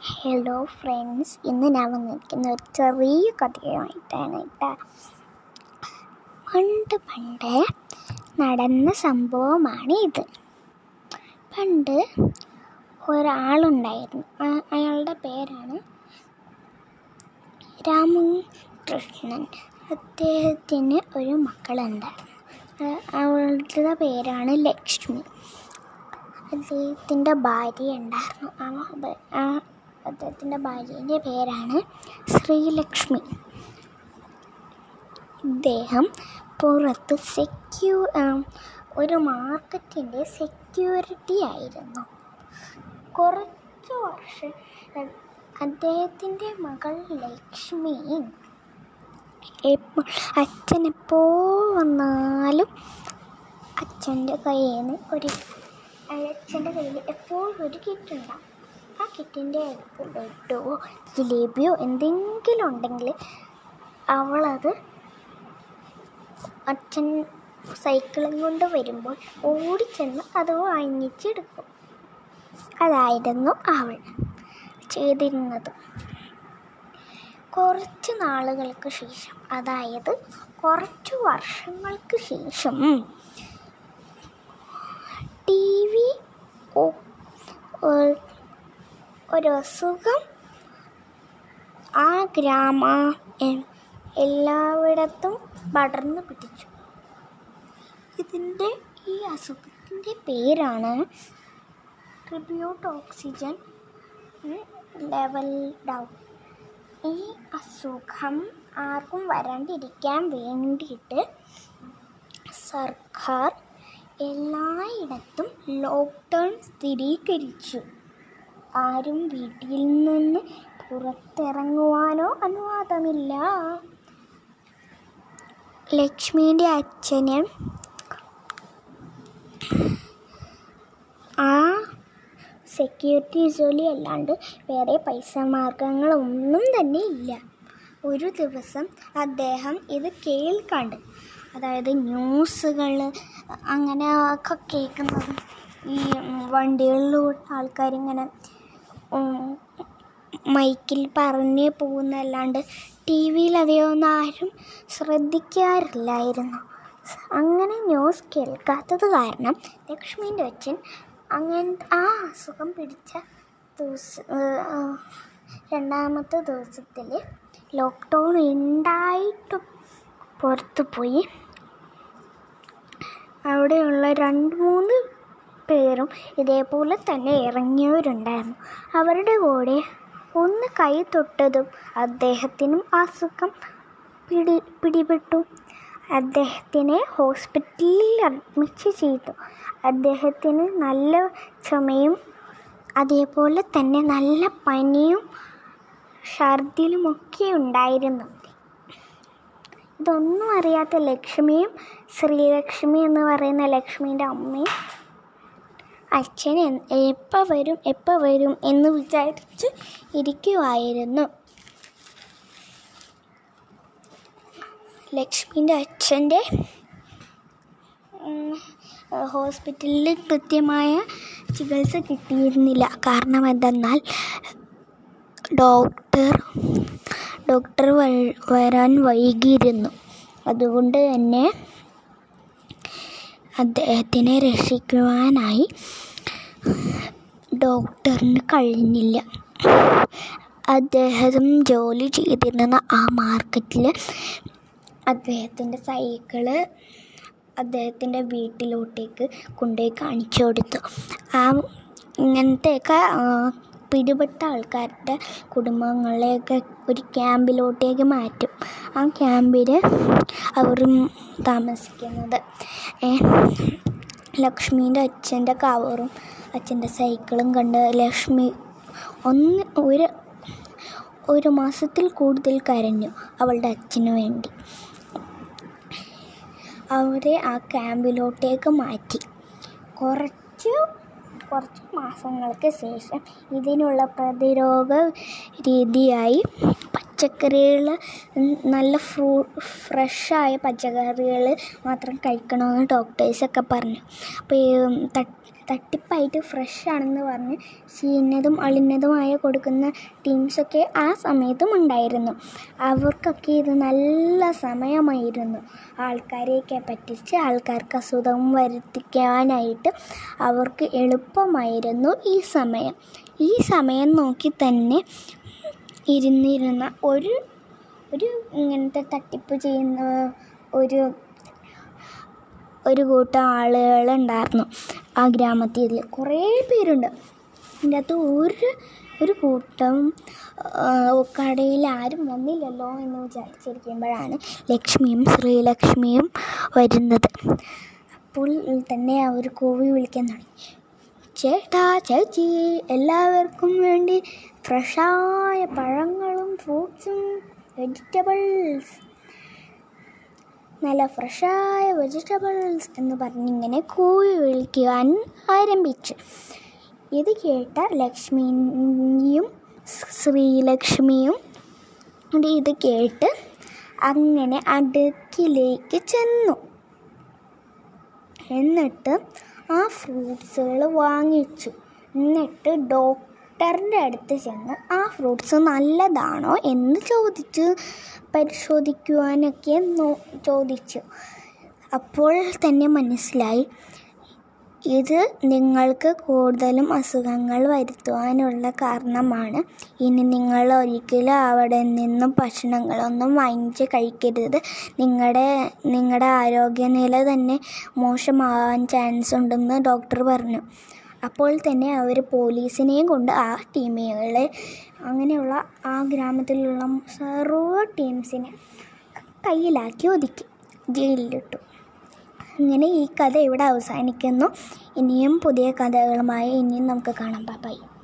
Hello friends ഇന്ന് ഞാൻ വന്നിരിക്കുന്ന ഒരു ചെറിയ കഥയുമായിട്ടാണ് കേട്ടോ. പണ്ട് പണ്ട് നടന്ന സംഭവമാണ് ഇത്. പണ്ട് ഒരാളുണ്ടായിരുന്നു. അയാളുടെ പേരാണ് രാമു കൃഷ്ണൻ അദ്ദേഹത്തിന് ഒരു മക്കളുണ്ടായിരുന്നു. അവളുടെ പേരാണ് ലക്ഷ്മി. അദ്ദേഹത്തിന്റെ ഭാര്യ ഉണ്ടായിരുന്നു ആ അദ്ദേഹത്തിന്റെ ഭാര്യന്റെ പേരാണ് ശ്രീലക്ഷ്മി. ഇദ്ദേഹം പുറത്ത് സെക്യൂ ഒരു മാർക്കറ്റിന്റെ സെക്യൂരിറ്റി ആയിരുന്നു. കുറച്ച് വർഷം അദ്ദേഹത്തിന്റെ മകൾ ലക്ഷ്മി എപ്പോൾ അച്ഛൻ എപ്പോൾ വന്നാലും അച്ഛന്റെ കയ്യിൽ നിന്ന് ഒരു അച്ഛന്റെ കയ്യിൽ എപ്പോഴും ഒരു കിറ്റുണ്ടാവും ആ കിറ്റിന്റെ ലഡുവോ ജിലേബിയോ എന്തെങ്കിലും ഉണ്ടെങ്കിൽ അവളത് അച്ഛൻ സൈക്കിളും കൊണ്ട് വരുമ്പോൾ ഓടിച്ചെന്ന് അത് വാങ്ങിച്ചെടുക്കും. അതായിരുന്നു അവൾ ചെയ്തിരുന്നത്. കുറച്ച് നാളുകൾക്ക് ശേഷം അതായത് കുറച്ച് വർഷങ്ങൾക്ക് ശേഷം ടി വി ഒരു അസുഖം ആ ഗ്രാമ എല്ലാവിടത്തും പടർന്നു പിടിച്ചു. ഇതിന്റെ ഈ അസുഖത്തിന്റെ പേരാണ് ട്രിബ്യൂട്ട് ഓക്സിജൻ ലെവൽ ഡൗൺ. ഈ അസുഖം ആർക്കും വരാണ്ടിരിക്കാൻ വേണ്ടിയിട്ട് സർക്കാർ എല്ലായിടത്തും ലോക്ക്ഡൗൺ സ്ഥിരീകരിച്ചു. ആരും വീട്ടിൽ നിന്ന് പുറത്തിറങ്ങുവാനോ അനുവാദമില്ല. ലക്ഷ്മിയുടെ അച്ഛന് ആ സെക്യൂരിറ്റി ജോലി അല്ലാണ്ട് വേറെ പൈസ മാർഗങ്ങളൊന്നും തന്നെ ഇല്ല. ഒരു ദിവസം അദ്ദേഹം ഇത് കേൾക്കാണ്ട് അതായത് ന്യൂസുകൾ അങ്ങനെ ഒക്കെ കേൾക്കുന്നത്. ഈ വണ്ടികളിലൂടെ ആൾക്കാരിങ്ങനെ മൈക്കിൽ പറഞ്ഞു പോകുന്നല്ലാണ്ട് ടി വിയിൽ അധികമൊന്നും ആരും ശ്രദ്ധിക്കാറില്ലായിരുന്നു. അങ്ങനെ ന്യൂസ് കേൾക്കാത്തത് കാരണം ലക്ഷ്മീന്റെ അച്ഛൻ അങ്ങനെ ആ അസുഖം പിടിച്ച ദിവസം രണ്ടാമത്തെ ദിവസത്തിൽ ലോക്ക്ഡൗൺ ഉണ്ടായിട്ടും പുറത്തു പോയി അവിടെയുള്ള രണ്ട് മൂന്ന് പേരും ഇതേപോലെ തന്നെ ഇറങ്ങിയവരുണ്ടായിരുന്നു. അവരുടെ കൂടെ ഒന്ന് കൈ തൊട്ടതും അദ്ദേഹത്തിനും അസുഖം പിടി പിടിപെട്ടു. അദ്ദേഹത്തിനെ ഹോസ്പിറ്റലിൽ അഡ്മിറ്റ് ചെയ്തു. അദ്ദേഹത്തിന് നല്ല ചുമയും അതേപോലെ തന്നെ നല്ല പനിയും ഛർദിലുമൊക്കെ ഉണ്ടായിരുന്നു. ഇതൊന്നും അറിയാത്ത ലക്ഷ്മിയും ശ്രീലക്ഷ്മി എന്ന് പറയുന്ന ലക്ഷ്മിന്റെ അമ്മയും അച്ഛൻ എപ്പോൾ വരും എപ്പോൾ വരും എന്ന് വിചാരിച്ച് ഇരിക്കുമായിരുന്നു ലക്ഷ്മിന്റെ അച്ഛന്റെ ഹോസ്പിറ്റലിൽ കൃത്യമായ ചികിത്സ കിട്ടിയിരുന്നില്ല. കാരണം എന്തെന്നാൽ ഡോക്ടർ ഡോക്ടർ വരാൻ വൈകിയിരുന്നു. അതുകൊണ്ട് തന്നെ അദ്ദേഹത്തിനെ രക്ഷിക്കുവാനായി ഡോക്ടറിന് കഴിഞ്ഞില്ല. അദ്ദേഹം ജോലി ചെയ്തിരുന്ന ആ മാർക്കറ്റിൽ അദ്ദേഹത്തിന്റെ സൈക്കിൾ അദ്ദേഹത്തിന്റെ വീട്ടിലോട്ടേക്ക് കൊണ്ടുപോയി കാണിച്ചു കൊടുത്തു. ആ ഇങ്ങനത്തെയൊക്കെ പിടിപെട്ട ആൾക്കാരുടെ കുടുംബങ്ങളെയൊക്കെ ഒരു ക്യാമ്പിലോട്ടേക്ക് മാറ്റും. ആ ക്യാമ്പിൽ അവർ താമസിക്കുന്നത്. ലക്ഷ്മീന്റെ അച്ഛന്റെ കവറും അച്ഛന്റെ സൈക്കിളും കണ്ട് ലക്ഷ്മി ഒന്ന് ഒരു ഒരു മാസത്തിൽ കൂടുതൽ കരഞ്ഞു അവളുടെ അച്ഛന് വേണ്ടി. അവരെ ആ ക്യാമ്പിലോട്ടേക്ക് മാറ്റി. കുറച്ച് കുറച്ച് മാസങ്ങൾക്ക് ശേഷം ഇതിനുള്ള പ്രതിരോധ രീതിയായി പച്ചക്കറികൾ നല്ല ഫ്രൂ ഫ്രഷായ പച്ചക്കറികൾ മാത്രം കഴിക്കണമെന്ന് ഡോക്ടേഴ്സൊക്കെ പറഞ്ഞു. അപ്പോൾ തട്ടിപ്പായിട്ട് ഫ്രഷാണെന്ന് പറഞ്ഞ് ചീഞ്ഞതും അളിഞ്ഞതുമായ കൊടുക്കുന്ന ടീംസൊക്കെ ആ സമയത്തും ഉണ്ടായിരുന്നു. അവർക്കൊക്കെ ഇത് നല്ല സമയമായിരുന്നു. ആൾക്കാരെയൊക്കെ പറ്റിച്ച് ആൾക്കാർക്ക് അസുഖം വരുത്തിക്കാനായിട്ട് അവർക്ക് എളുപ്പമായിരുന്നു ഈ സമയം. ഈ സമയം നോക്കി തന്നെ ഇരുന്നിരുന്ന ഒരു ഒരു ഇങ്ങനത്തെ തട്ടിപ്പ് ചെയ്യുന്ന ഒരു ഒരു കൂട്ടം ആളുകളുണ്ടായിരുന്നു ആ ഗ്രാമത്തിൽ. കുറേ പേരുണ്ട്. അതിന്റെ അകത്ത് ഒരു ഒരു കൂട്ടം കടയിൽ ആരും വന്നില്ലല്ലോ എന്ന് വിചാരിച്ചിരിക്കുമ്പോഴാണ് ലക്ഷ്മിയും ശ്രീലക്ഷ്മിയും വരുന്നത്. അപ്പോൾ തന്നെ അവർ കോവി വിളിക്കാൻ തുടങ്ങി. ചേട്ടാ ചേച്ചി എല്ലാവർക്കും വേണ്ടി ഫ്രഷായ പഴങ്ങളും ഫ്രൂട്ട്സും വെജിറ്റബിൾസ് നല്ല ഫ്രഷായ വെജിറ്റബിൾസ് എന്ന് പറഞ്ഞിങ്ങനെ കൂവി വിളിക്കുവാൻ ആരംഭിച്ചു. ഇത് കേട്ട ലക്ഷ്മിയും ശ്രീലക്ഷ്മിയും ഇത് കേട്ട് അങ്ങനെ അടുക്കിലേക്ക് ചെന്നു. എന്നിട്ട് ആ ഫ്രൂട്ട്സുകൾ വാങ്ങിച്ചു. എന്നിട്ട് ഡോക്ടറിന്റെ അടുത്ത് ചെന്ന് ആ ഫ്രൂട്ട്സ് നല്ലതാണോ എന്ന് ചോദിച്ചു. പരിശോധിക്കുവാനൊക്കെ ചോദിച്ചു. അപ്പോൾ തന്നെ മനസ്സിലായി. ഇത് നിങ്ങൾക്ക് കൂടുതലും അസുഖങ്ങൾ വരുത്തുവാനുള്ള കാരണമാണ്. ഇനി നിങ്ങൾ ഒരിക്കലും അവിടെ നിന്നും ഭക്ഷണങ്ങളൊന്നും വാങ്ങിച്ച് കഴിക്കരുത്. നിങ്ങളുടെ നിങ്ങളുടെ ആരോഗ്യനില തന്നെ മോശമാവാൻ ചാൻസ് ഉണ്ടെന്ന് ഡോക്ടർ പറഞ്ഞു. അപ്പോൾ തന്നെ അവർ പോലീസിനെയും കൊണ്ട് ആ ടീമുകളെ അങ്ങനെയുള്ള ആ ഗ്രാമത്തിലുള്ള സർവ ടീംസിനെ കയ്യിലാക്കി ഒതുക്കി ജയിലിലിട്ടു. അങ്ങനെ ഈ കഥ ഇവിടെ അവസാനിക്കുന്നു. ഇനിയും പുതിയ കഥകളുമായി ഇനിയും നമുക്ക് കാണാം. ബൈ